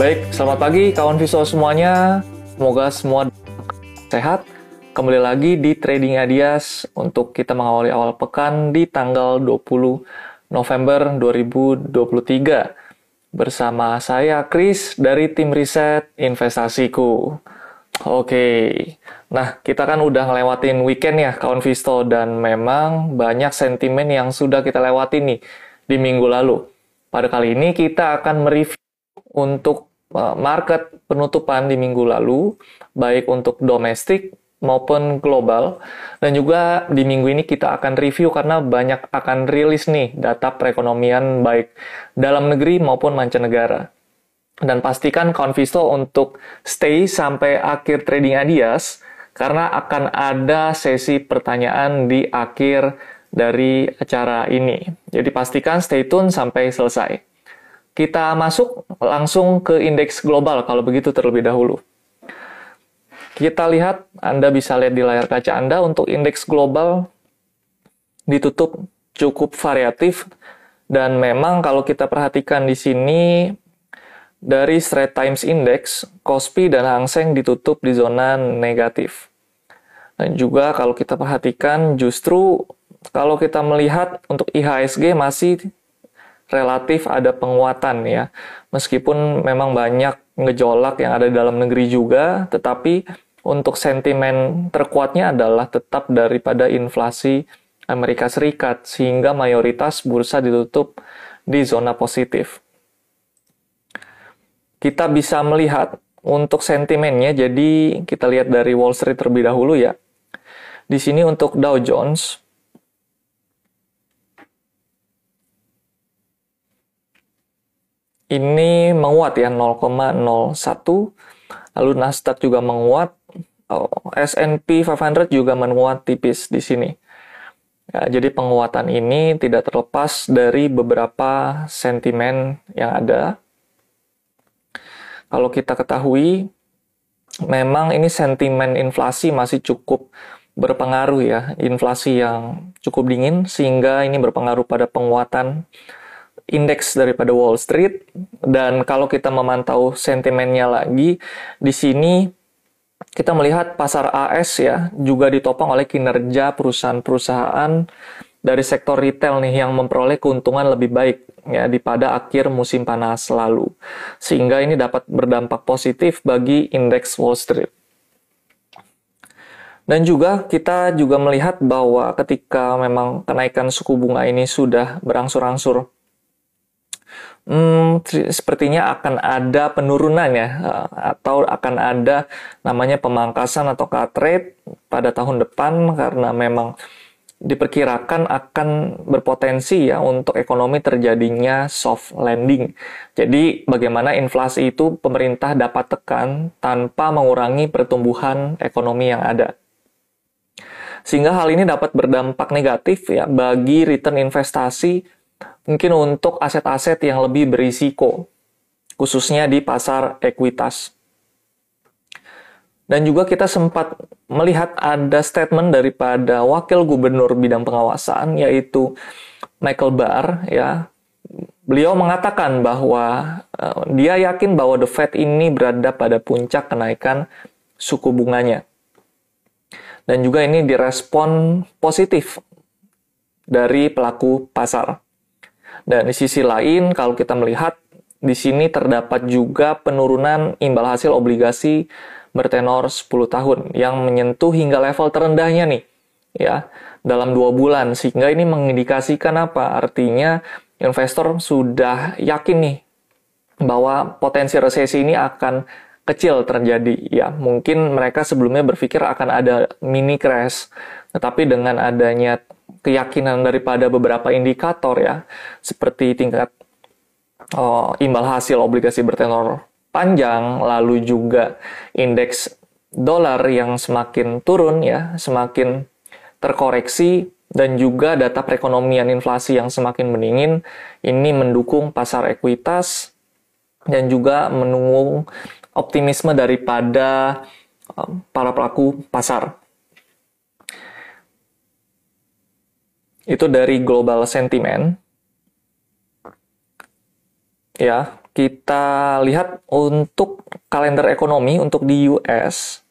Baik, selamat pagi kawan visual semuanya. Semoga semua sehat. Kembali lagi di Trading Ideas untuk kita mengawali awal pekan di tanggal 20 November 2023. Bersama saya Chris dari tim riset investasiku. Oke, nah kita kan udah ngelewatin weekend ya kawan Visto dan memang banyak sentimen yang sudah kita lewati nih di minggu lalu. Pada kali ini kita akan mereview untuk market penutupan di minggu lalu, baik untuk domestik maupun global. Dan juga di minggu ini kita akan review karena banyak akan rilis nih data perekonomian baik dalam negeri maupun mancanegara. Dan pastikan konvisto untuk stay sampai akhir trading ideas karena akan ada sesi pertanyaan di akhir dari acara ini. Jadi pastikan stay tune sampai selesai. Kita masuk langsung ke indeks global kalau begitu terlebih dahulu. Kita lihat, Anda bisa lihat di layar kaca Anda untuk indeks global ditutup cukup variatif dan memang kalau kita perhatikan di sini dari Straits Times Index, Kospi dan Hang Seng ditutup di zona negatif. Dan juga kalau kita perhatikan justru kalau kita melihat untuk IHSG masih relatif ada penguatan ya. Meskipun memang banyak ngejolak yang ada di dalam negeri juga, tetapi untuk sentimen terkuatnya adalah tetap daripada inflasi Amerika Serikat, sehingga mayoritas bursa ditutup di zona positif. Kita bisa melihat untuk sentimennya, jadi kita lihat dari Wall Street terlebih dahulu ya. Di sini untuk Dow Jones, ini menguat ya 0,01 lalu Nasdaq juga menguat. Oh, S&P 500 juga menguat tipis di sini. Ya, jadi penguatan ini tidak terlepas dari beberapa sentimen yang ada. Kalau kita ketahui memang ini sentimen inflasi masih cukup berpengaruh ya. Inflasi yang cukup dingin sehingga ini berpengaruh pada penguatan indeks daripada Wall Street dan kalau kita memantau sentimennya lagi di sini kita melihat pasar AS ya juga ditopang oleh kinerja perusahaan-perusahaan dari sektor retail nih yang memperoleh keuntungan lebih baik ya pada akhir musim panas lalu sehingga ini dapat berdampak positif bagi indeks Wall Street. Dan juga kita juga melihat bahwa ketika memang kenaikan suku bunga ini sudah berangsur-angsur hmm, sepertinya akan ada penurunan ya eh, atau akan ada namanya pemangkasan atau cut rate pada tahun depan karena memang diperkirakan akan berpotensi ya untuk ekonomi terjadinya soft landing. Jadi bagaimana inflasi itu pemerintah dapat tekan tanpa mengurangi pertumbuhan ekonomi yang ada. Sehingga hal ini dapat berdampak negatif ya bagi return investasi mungkin untuk aset-aset yang lebih berisiko, khususnya di pasar ekuitas. Dan juga kita sempat melihat ada statement daripada wakil gubernur bidang pengawasan yaitu Michael Barr ya. Beliau mengatakan bahwa uh, dia yakin bahwa The Fed ini berada pada puncak kenaikan suku bunganya. Dan juga ini direspon positif dari pelaku pasar. Dan di sisi lain, kalau kita melihat di sini terdapat juga penurunan imbal hasil obligasi bertenor 10 tahun yang menyentuh hingga level terendahnya nih ya dalam dua bulan. Sehingga ini mengindikasikan apa? Artinya investor sudah yakin nih bahwa potensi resesi ini akan kecil terjadi ya. Mungkin mereka sebelumnya berpikir akan ada mini crash tetapi dengan adanya keyakinan daripada beberapa indikator ya, seperti tingkat oh, imbal hasil obligasi bertenor panjang, lalu juga indeks dolar yang semakin turun ya, semakin terkoreksi dan juga data perekonomian inflasi yang semakin meningin ini mendukung pasar ekuitas dan juga menunggu optimisme daripada para pelaku pasar. Itu dari global sentiment. Ya, kita lihat untuk kalender ekonomi untuk di US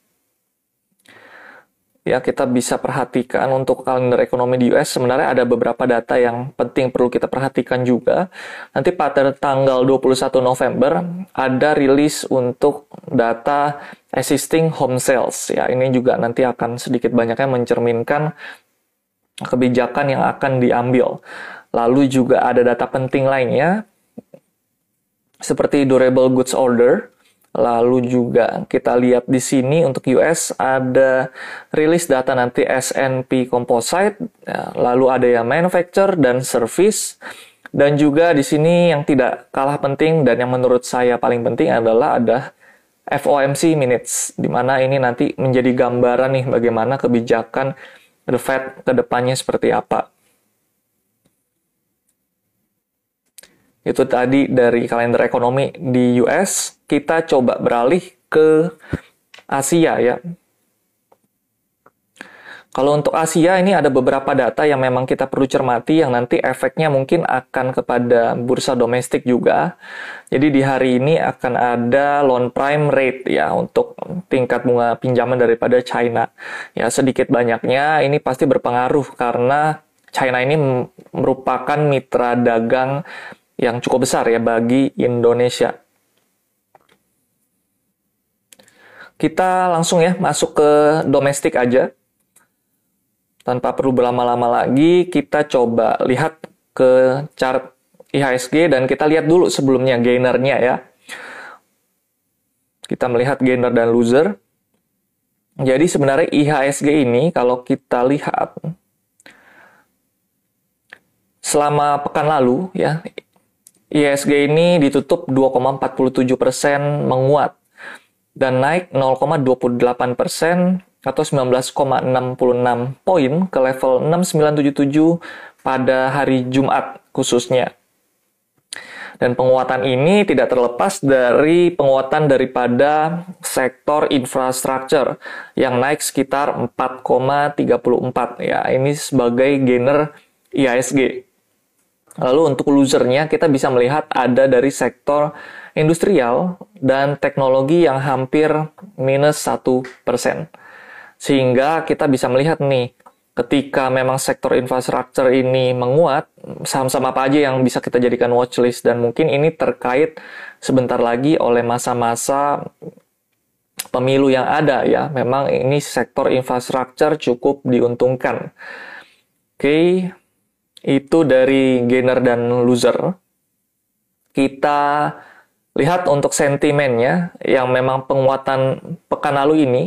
ya kita bisa perhatikan untuk kalender ekonomi di US sebenarnya ada beberapa data yang penting perlu kita perhatikan juga. Nanti pada tanggal 21 November ada rilis untuk data existing home sales ya. Ini juga nanti akan sedikit banyaknya mencerminkan kebijakan yang akan diambil. Lalu juga ada data penting lainnya seperti durable goods order Lalu juga kita lihat di sini untuk US ada rilis data nanti S&P Composite, ya, lalu ada yang manufacture dan service, dan juga di sini yang tidak kalah penting dan yang menurut saya paling penting adalah ada FOMC minutes, di mana ini nanti menjadi gambaran nih bagaimana kebijakan The Fed ke depannya seperti apa. Itu tadi dari kalender ekonomi di US kita coba beralih ke Asia ya. Kalau untuk Asia ini ada beberapa data yang memang kita perlu cermati yang nanti efeknya mungkin akan kepada bursa domestik juga. Jadi di hari ini akan ada loan prime rate ya untuk tingkat bunga pinjaman daripada China. Ya sedikit banyaknya ini pasti berpengaruh karena China ini merupakan mitra dagang yang cukup besar ya bagi Indonesia. Kita langsung ya masuk ke domestik aja. Tanpa perlu berlama-lama lagi, kita coba lihat ke chart IHSG dan kita lihat dulu sebelumnya gainernya ya. Kita melihat gainer dan loser. Jadi sebenarnya IHSG ini kalau kita lihat selama pekan lalu ya IHSG ini ditutup 2,47% menguat dan naik 0,28 persen atau 19,66 poin ke level 6977 pada hari Jumat khususnya. Dan penguatan ini tidak terlepas dari penguatan daripada sektor infrastruktur yang naik sekitar 4,34 ya. Ini sebagai gainer IISG. Lalu untuk losernya kita bisa melihat ada dari sektor industrial dan teknologi yang hampir minus 1%. Sehingga kita bisa melihat nih, ketika memang sektor infrastruktur ini menguat, saham-saham apa aja yang bisa kita jadikan watchlist dan mungkin ini terkait sebentar lagi oleh masa-masa pemilu yang ada ya. Memang ini sektor infrastruktur cukup diuntungkan. Oke, itu dari gainer dan loser. Kita Lihat untuk sentimennya yang memang penguatan pekan lalu ini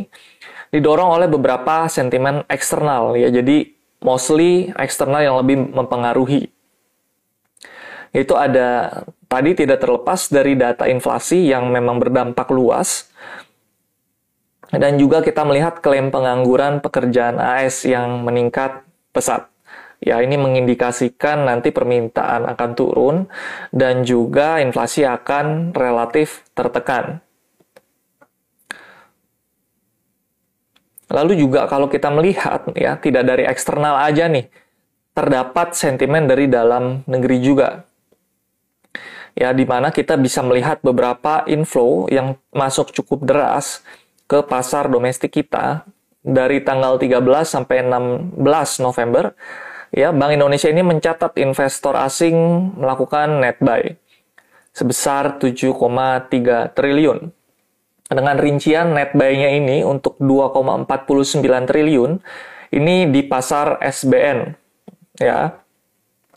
didorong oleh beberapa sentimen eksternal ya. Jadi mostly eksternal yang lebih mempengaruhi. Itu ada tadi tidak terlepas dari data inflasi yang memang berdampak luas dan juga kita melihat klaim pengangguran pekerjaan AS yang meningkat pesat. Ya, ini mengindikasikan nanti permintaan akan turun dan juga inflasi akan relatif tertekan. Lalu juga kalau kita melihat ya, tidak dari eksternal aja nih, terdapat sentimen dari dalam negeri juga. Ya, di mana kita bisa melihat beberapa inflow yang masuk cukup deras ke pasar domestik kita dari tanggal 13 sampai 16 November ya Bank Indonesia ini mencatat investor asing melakukan net buy sebesar 7,3 triliun. Dengan rincian net buy-nya ini untuk 2,49 triliun ini di pasar SBN ya.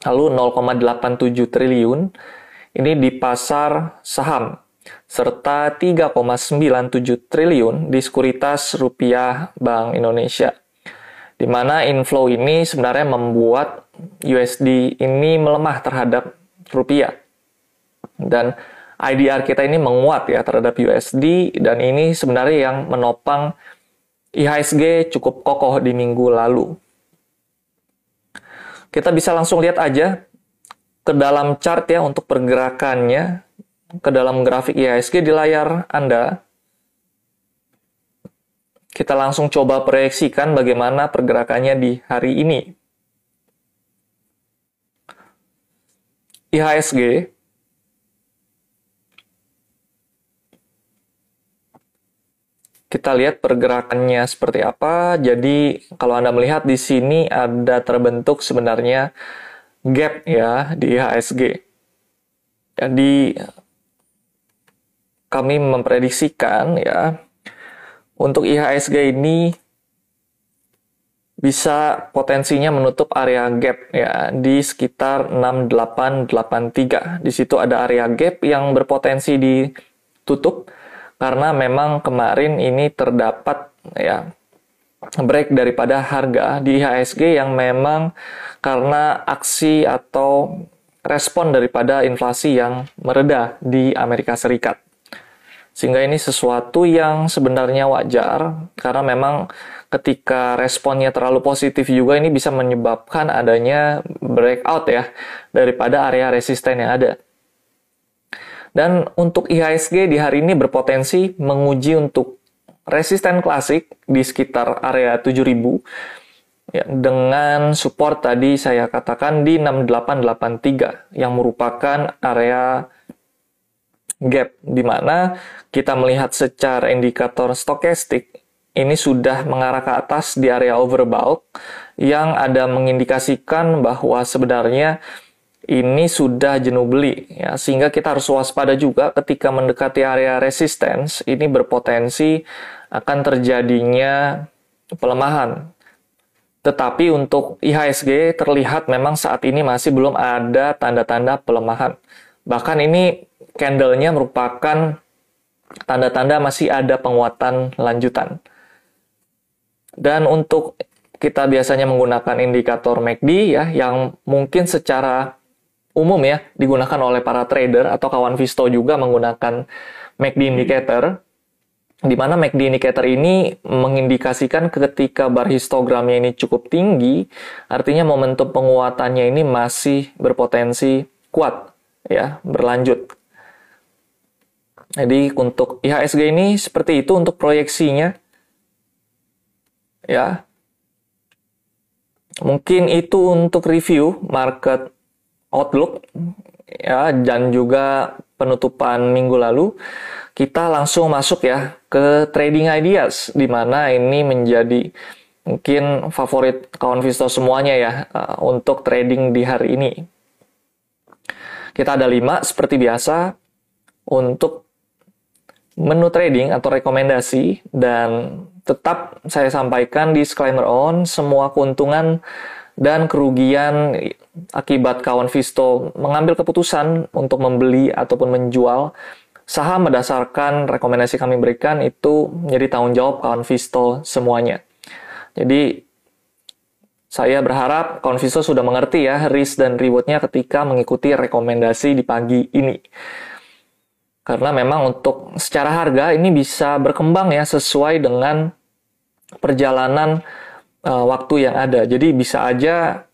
Lalu 0,87 triliun ini di pasar saham serta 3,97 triliun di sekuritas rupiah Bank Indonesia di mana inflow ini sebenarnya membuat USD ini melemah terhadap rupiah. Dan IDR kita ini menguat ya terhadap USD dan ini sebenarnya yang menopang IHSG cukup kokoh di minggu lalu. Kita bisa langsung lihat aja ke dalam chart ya untuk pergerakannya ke dalam grafik IHSG di layar Anda. Kita langsung coba proyeksikan bagaimana pergerakannya di hari ini. IHSG kita lihat pergerakannya seperti apa. Jadi kalau Anda melihat di sini ada terbentuk sebenarnya gap ya di IHSG. Jadi kami memprediksikan ya untuk IHSG ini bisa potensinya menutup area gap ya di sekitar 6883. Di situ ada area gap yang berpotensi ditutup karena memang kemarin ini terdapat ya break daripada harga di IHSG yang memang karena aksi atau respon daripada inflasi yang meredah di Amerika Serikat. Sehingga ini sesuatu yang sebenarnya wajar karena memang ketika responnya terlalu positif juga ini bisa menyebabkan adanya breakout ya daripada area resisten yang ada. Dan untuk IHSG di hari ini berpotensi menguji untuk resisten klasik di sekitar area 7000 ya, dengan support tadi saya katakan di 6883 yang merupakan area gap di mana kita melihat secara indikator stokastik ini sudah mengarah ke atas di area overbought yang ada mengindikasikan bahwa sebenarnya ini sudah jenuh beli ya. Sehingga kita harus waspada juga ketika mendekati area resistance ini berpotensi akan terjadinya pelemahan. Tetapi untuk IHSG terlihat memang saat ini masih belum ada tanda-tanda pelemahan. Bahkan ini candle-nya merupakan tanda-tanda masih ada penguatan lanjutan. Dan untuk kita biasanya menggunakan indikator MACD ya yang mungkin secara umum ya digunakan oleh para trader atau kawan Visto juga menggunakan MACD indicator di mana MACD indicator ini mengindikasikan ketika bar histogramnya ini cukup tinggi artinya momentum penguatannya ini masih berpotensi kuat ya berlanjut jadi untuk IHSG ini seperti itu untuk proyeksinya. Ya. Mungkin itu untuk review market outlook ya dan juga penutupan minggu lalu. Kita langsung masuk ya ke trading ideas di mana ini menjadi mungkin favorit kawan Visto semuanya ya uh, untuk trading di hari ini. Kita ada lima seperti biasa untuk menu trading atau rekomendasi dan tetap saya sampaikan disclaimer on semua keuntungan dan kerugian akibat kawan Visto mengambil keputusan untuk membeli ataupun menjual saham berdasarkan rekomendasi kami berikan itu menjadi tanggung jawab kawan Visto semuanya. Jadi saya berharap kawan Visto sudah mengerti ya risk dan rewardnya ketika mengikuti rekomendasi di pagi ini. Karena memang untuk secara harga ini bisa berkembang ya sesuai dengan perjalanan uh, waktu yang ada. Jadi bisa aja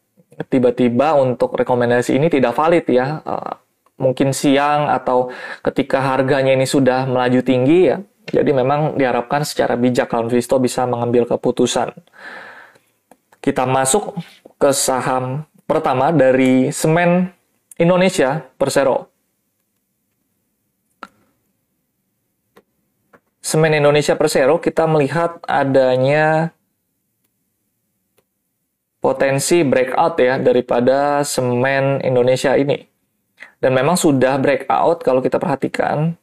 tiba-tiba untuk rekomendasi ini tidak valid ya. Uh, mungkin siang atau ketika harganya ini sudah melaju tinggi ya. Jadi memang diharapkan secara bijak kalau Visto bisa mengambil keputusan. Kita masuk ke saham pertama dari Semen Indonesia Persero. Semen Indonesia Persero kita melihat adanya potensi breakout ya daripada semen Indonesia ini. Dan memang sudah breakout kalau kita perhatikan.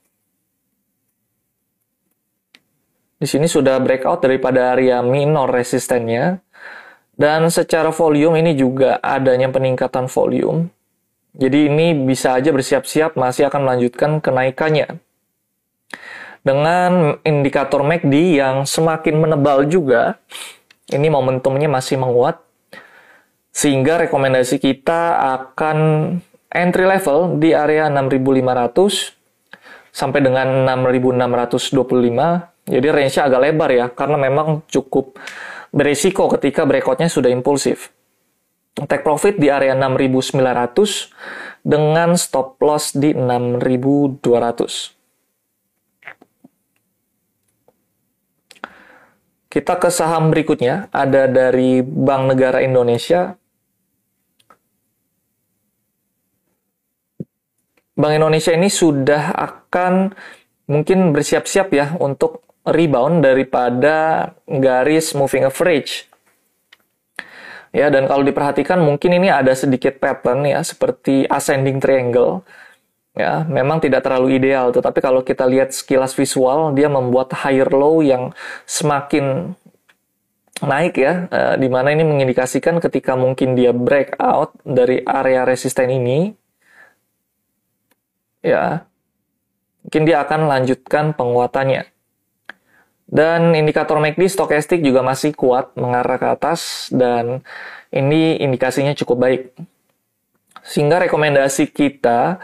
Di sini sudah breakout daripada area minor resistennya. Dan secara volume ini juga adanya peningkatan volume. Jadi ini bisa aja bersiap-siap masih akan melanjutkan kenaikannya dengan indikator MACD yang semakin menebal juga, ini momentumnya masih menguat, sehingga rekomendasi kita akan entry level di area 6500 sampai dengan 6625. Jadi range-nya agak lebar ya, karena memang cukup beresiko ketika breakout-nya sudah impulsif. Take profit di area 6900 dengan stop loss di 6200. Kita ke saham berikutnya, ada dari Bank Negara Indonesia. Bank Indonesia ini sudah akan mungkin bersiap-siap ya untuk rebound daripada garis moving average. Ya, dan kalau diperhatikan mungkin ini ada sedikit pattern ya seperti ascending triangle. Ya, memang tidak terlalu ideal, tetapi kalau kita lihat sekilas visual dia membuat higher low yang semakin naik ya, uh, di mana ini mengindikasikan ketika mungkin dia breakout dari area resisten ini, ya, mungkin dia akan lanjutkan penguatannya. Dan indikator MACD stokastik juga masih kuat mengarah ke atas dan ini indikasinya cukup baik. Sehingga rekomendasi kita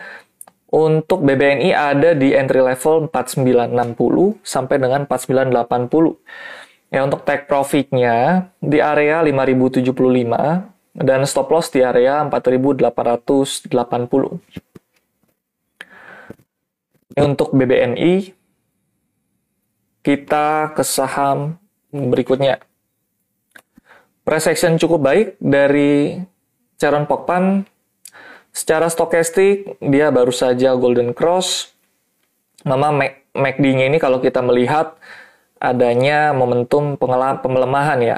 untuk BBNI ada di entry level 4960 sampai dengan 4980. Ya untuk take profitnya di area 5075 dan stop loss di area 4880. Untuk BBNI kita ke saham berikutnya. Price cukup baik dari Charon Pokpan. Secara stokastik, dia baru saja golden cross. Mama MACD-nya ini kalau kita melihat adanya momentum pemelemahan ya.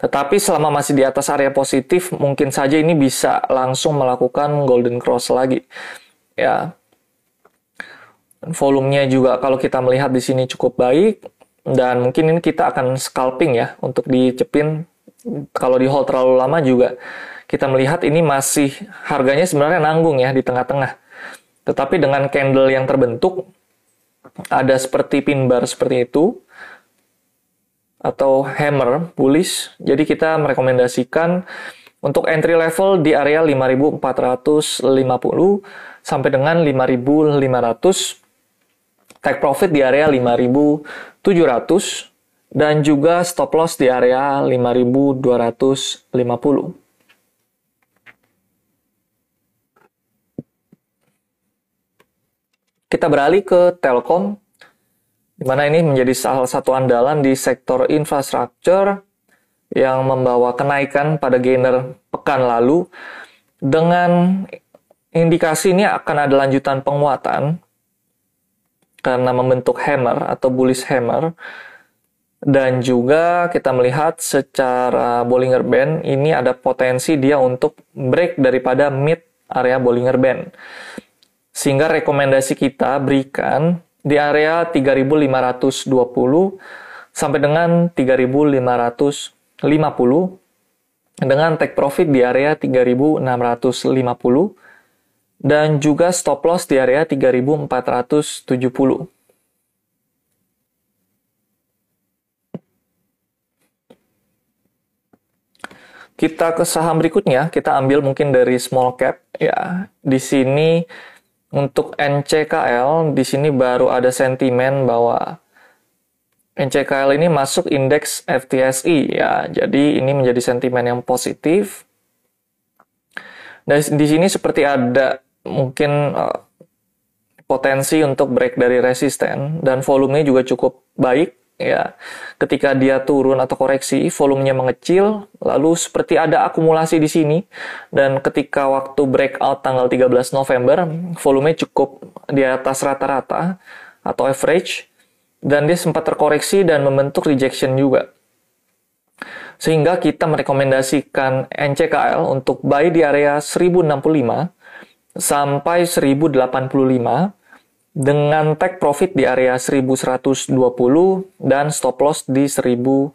Tetapi selama masih di atas area positif, mungkin saja ini bisa langsung melakukan golden cross lagi. Ya, volumenya juga kalau kita melihat di sini cukup baik dan mungkin ini kita akan scalping ya untuk dicepin kalau di hold terlalu lama juga kita melihat ini masih harganya sebenarnya nanggung ya di tengah-tengah tetapi dengan candle yang terbentuk ada seperti pin bar seperti itu atau hammer bullish jadi kita merekomendasikan untuk entry level di area 5450 sampai dengan 5500 take profit di area 5.700 dan juga stop loss di area 5.250. Kita beralih ke Telkom, di mana ini menjadi salah satu andalan di sektor infrastruktur yang membawa kenaikan pada gainer pekan lalu dengan indikasi ini akan ada lanjutan penguatan karena membentuk hammer atau bullish hammer dan juga kita melihat secara Bollinger Band ini ada potensi dia untuk break daripada mid area Bollinger Band. Sehingga rekomendasi kita berikan di area 3520 sampai dengan 3550 dengan take profit di area 3650 dan juga stop loss di area 3470. Kita ke saham berikutnya, kita ambil mungkin dari small cap ya. Di sini untuk NCKL di sini baru ada sentimen bahwa NCKL ini masuk indeks FTSI ya. Jadi ini menjadi sentimen yang positif. Dan di sini seperti ada mungkin uh, potensi untuk break dari resisten dan volumenya juga cukup baik ya. Ketika dia turun atau koreksi, volumenya mengecil, lalu seperti ada akumulasi di sini dan ketika waktu breakout tanggal 13 November, volumenya cukup di atas rata-rata atau average dan dia sempat terkoreksi dan membentuk rejection juga. Sehingga kita merekomendasikan NCKL untuk buy di area 1065 sampai 1085 dengan take profit di area 1120 dan stop loss di 1025.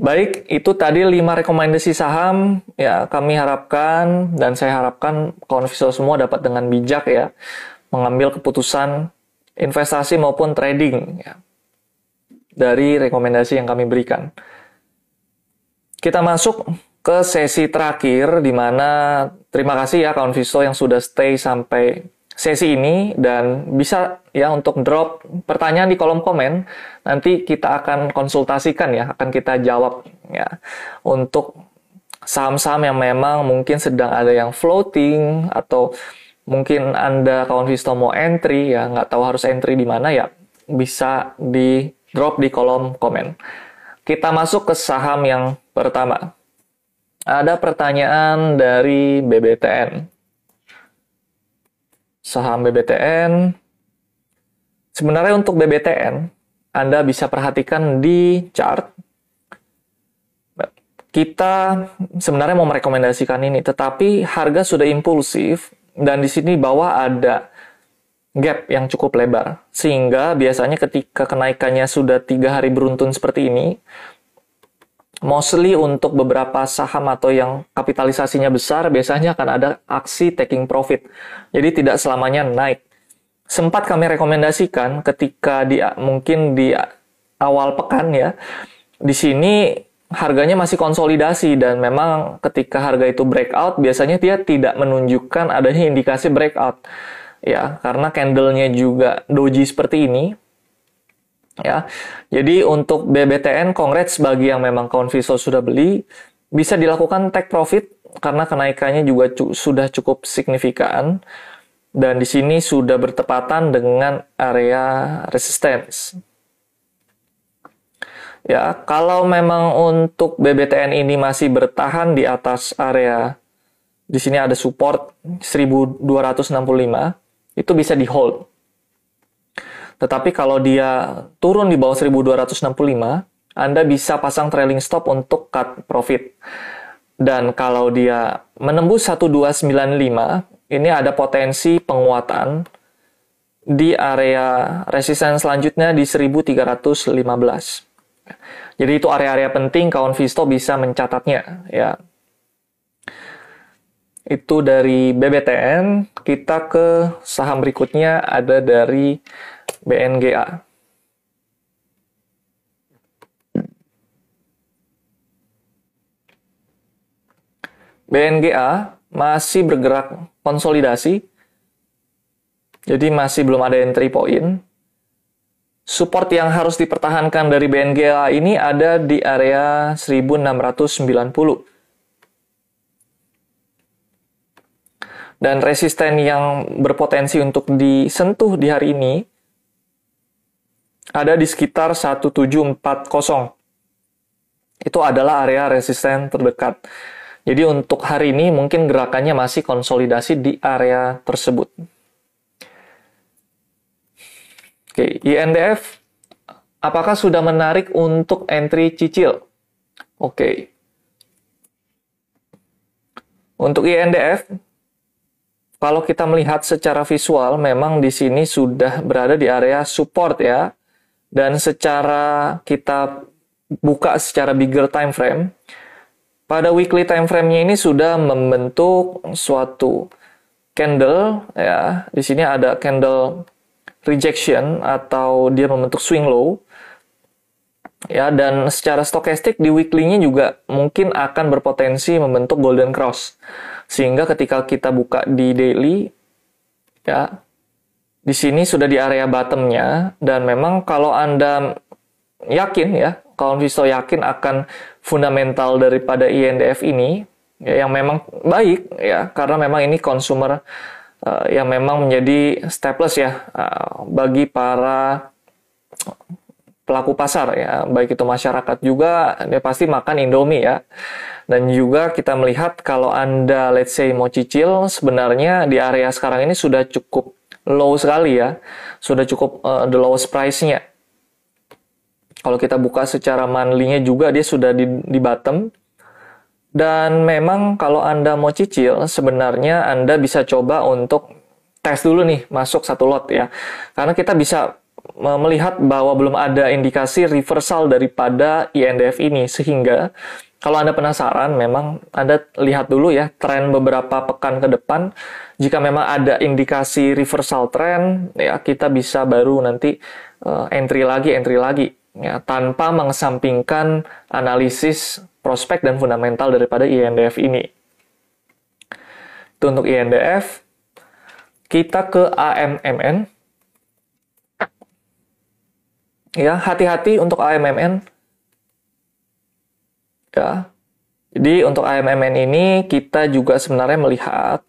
Baik, itu tadi 5 rekomendasi saham ya kami harapkan dan saya harapkan kawan semua dapat dengan bijak ya mengambil keputusan investasi maupun trading ya, dari rekomendasi yang kami berikan. Kita masuk ke sesi terakhir di mana terima kasih ya kawan Visto yang sudah stay sampai sesi ini dan bisa ya untuk drop pertanyaan di kolom komen. Nanti kita akan konsultasikan ya akan kita jawab ya. Untuk saham-saham yang memang mungkin sedang ada yang floating atau mungkin anda kawan Visto mau entry ya nggak tahu harus entry di mana ya bisa di drop di kolom komen. Kita masuk ke saham yang pertama ada pertanyaan dari BBTN. Saham BBTN Sebenarnya untuk BBTN, Anda bisa perhatikan di chart. Kita sebenarnya mau merekomendasikan ini, tetapi harga sudah impulsif dan di sini bawah ada gap yang cukup lebar. Sehingga biasanya ketika kenaikannya sudah tiga hari beruntun seperti ini, mostly untuk beberapa saham atau yang kapitalisasinya besar, biasanya akan ada aksi taking profit. Jadi tidak selamanya naik. Sempat kami rekomendasikan ketika di mungkin di awal pekan ya, di sini harganya masih konsolidasi dan memang ketika harga itu breakout biasanya dia tidak menunjukkan adanya indikasi breakout ya karena candlenya juga doji seperti ini ya. Jadi untuk BBTN congrats bagi yang memang konviso sudah beli. Bisa dilakukan take profit karena kenaikannya juga cu sudah cukup signifikan. Dan di sini sudah bertepatan dengan area resistance. Ya kalau memang untuk BBTN ini masih bertahan di atas area di sini ada support 1265 itu bisa di hold. Tetapi kalau dia turun di bawah 1265, Anda bisa pasang trailing stop untuk cut profit. Dan kalau dia menembus 1295, ini ada potensi penguatan di area resistance selanjutnya di 1315. Jadi itu area-area penting kawan Visto bisa mencatatnya ya itu dari BBTN, kita ke saham berikutnya ada dari BNGA. BNGA masih bergerak konsolidasi, jadi masih belum ada entry point. Support yang harus dipertahankan dari BNGA ini ada di area 1690. dan resisten yang berpotensi untuk disentuh di hari ini ada di sekitar 1740. Itu adalah area resisten terdekat. Jadi untuk hari ini mungkin gerakannya masih konsolidasi di area tersebut. Oke, INDF apakah sudah menarik untuk entry cicil? Oke. Untuk INDF kalau kita melihat secara visual, memang di sini sudah berada di area support ya. Dan secara kita buka secara bigger time frame, pada weekly time frame-nya ini sudah membentuk suatu candle ya. Di sini ada candle rejection atau dia membentuk swing low. Ya, dan secara stokastik di weekly-nya juga mungkin akan berpotensi membentuk golden cross. Sehingga ketika kita buka di daily, ya, di sini sudah di area bottomnya, dan memang kalau Anda yakin ya, kalau Visto yakin akan fundamental daripada INDF ini, ya, yang memang baik ya, karena memang ini consumer uh, yang memang menjadi staples ya uh, bagi para pelaku pasar ya, baik itu masyarakat juga dia pasti makan Indomie ya. Dan juga kita melihat kalau Anda let's say mau cicil sebenarnya di area sekarang ini sudah cukup low sekali ya. Sudah cukup uh, the lowest price-nya. Kalau kita buka secara monthly-nya juga dia sudah di, di bottom. Dan memang kalau Anda mau cicil sebenarnya Anda bisa coba untuk tes dulu nih masuk satu lot ya. Karena kita bisa melihat bahwa belum ada indikasi reversal daripada INDF ini sehingga kalau Anda penasaran, memang Anda lihat dulu ya tren beberapa pekan ke depan. Jika memang ada indikasi reversal trend, ya kita bisa baru nanti uh, entry lagi, entry lagi, ya tanpa mengesampingkan analisis prospek dan fundamental daripada INDF ini. Itu untuk INDF. Kita ke AMMN. Ya, hati-hati untuk AMMN Ya. Jadi untuk AMMN ini kita juga sebenarnya melihat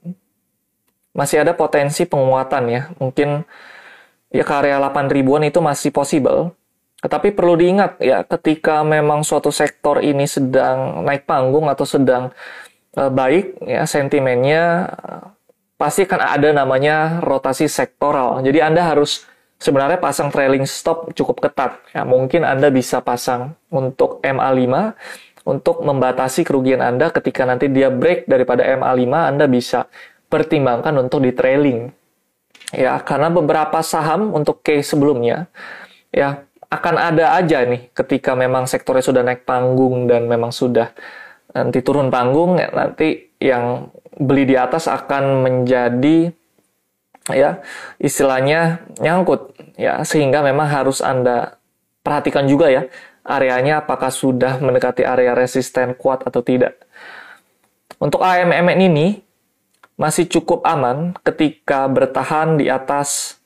masih ada potensi penguatan ya. Mungkin ya karya 8 ribuan itu masih possible. Tetapi perlu diingat ya ketika memang suatu sektor ini sedang naik panggung atau sedang uh, baik ya sentimennya uh, pasti akan ada namanya rotasi sektoral. Jadi Anda harus sebenarnya pasang trailing stop cukup ketat. Ya, mungkin Anda bisa pasang untuk MA5 untuk membatasi kerugian Anda ketika nanti dia break daripada MA5, Anda bisa pertimbangkan untuk di trailing. Ya, karena beberapa saham untuk case sebelumnya ya akan ada aja nih ketika memang sektornya sudah naik panggung dan memang sudah nanti turun panggung ya, nanti yang beli di atas akan menjadi ya istilahnya nyangkut ya sehingga memang harus Anda perhatikan juga ya areanya apakah sudah mendekati area resisten kuat atau tidak. Untuk AMMN ini masih cukup aman ketika bertahan di atas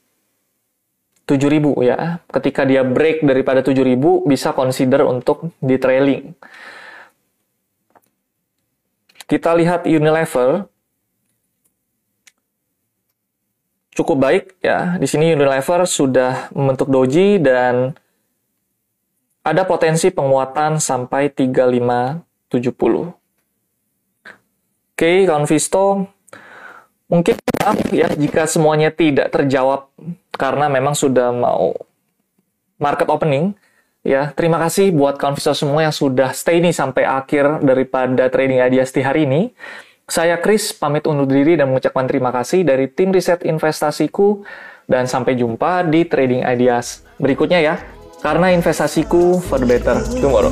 7000 ya. Ketika dia break daripada 7000 bisa consider untuk di trailing. Kita lihat Unilever cukup baik ya. Di sini Unilever sudah membentuk doji dan ada potensi penguatan sampai 3570. Oke, kawan Visto, mungkin maaf ya jika semuanya tidak terjawab karena memang sudah mau market opening. Ya, terima kasih buat kawan Visto semua yang sudah stay nih sampai akhir daripada trading ideas di hari ini. Saya Chris pamit undur diri dan mengucapkan terima kasih dari tim riset investasiku dan sampai jumpa di trading ideas berikutnya ya. Karena investasiku for the better tomorrow.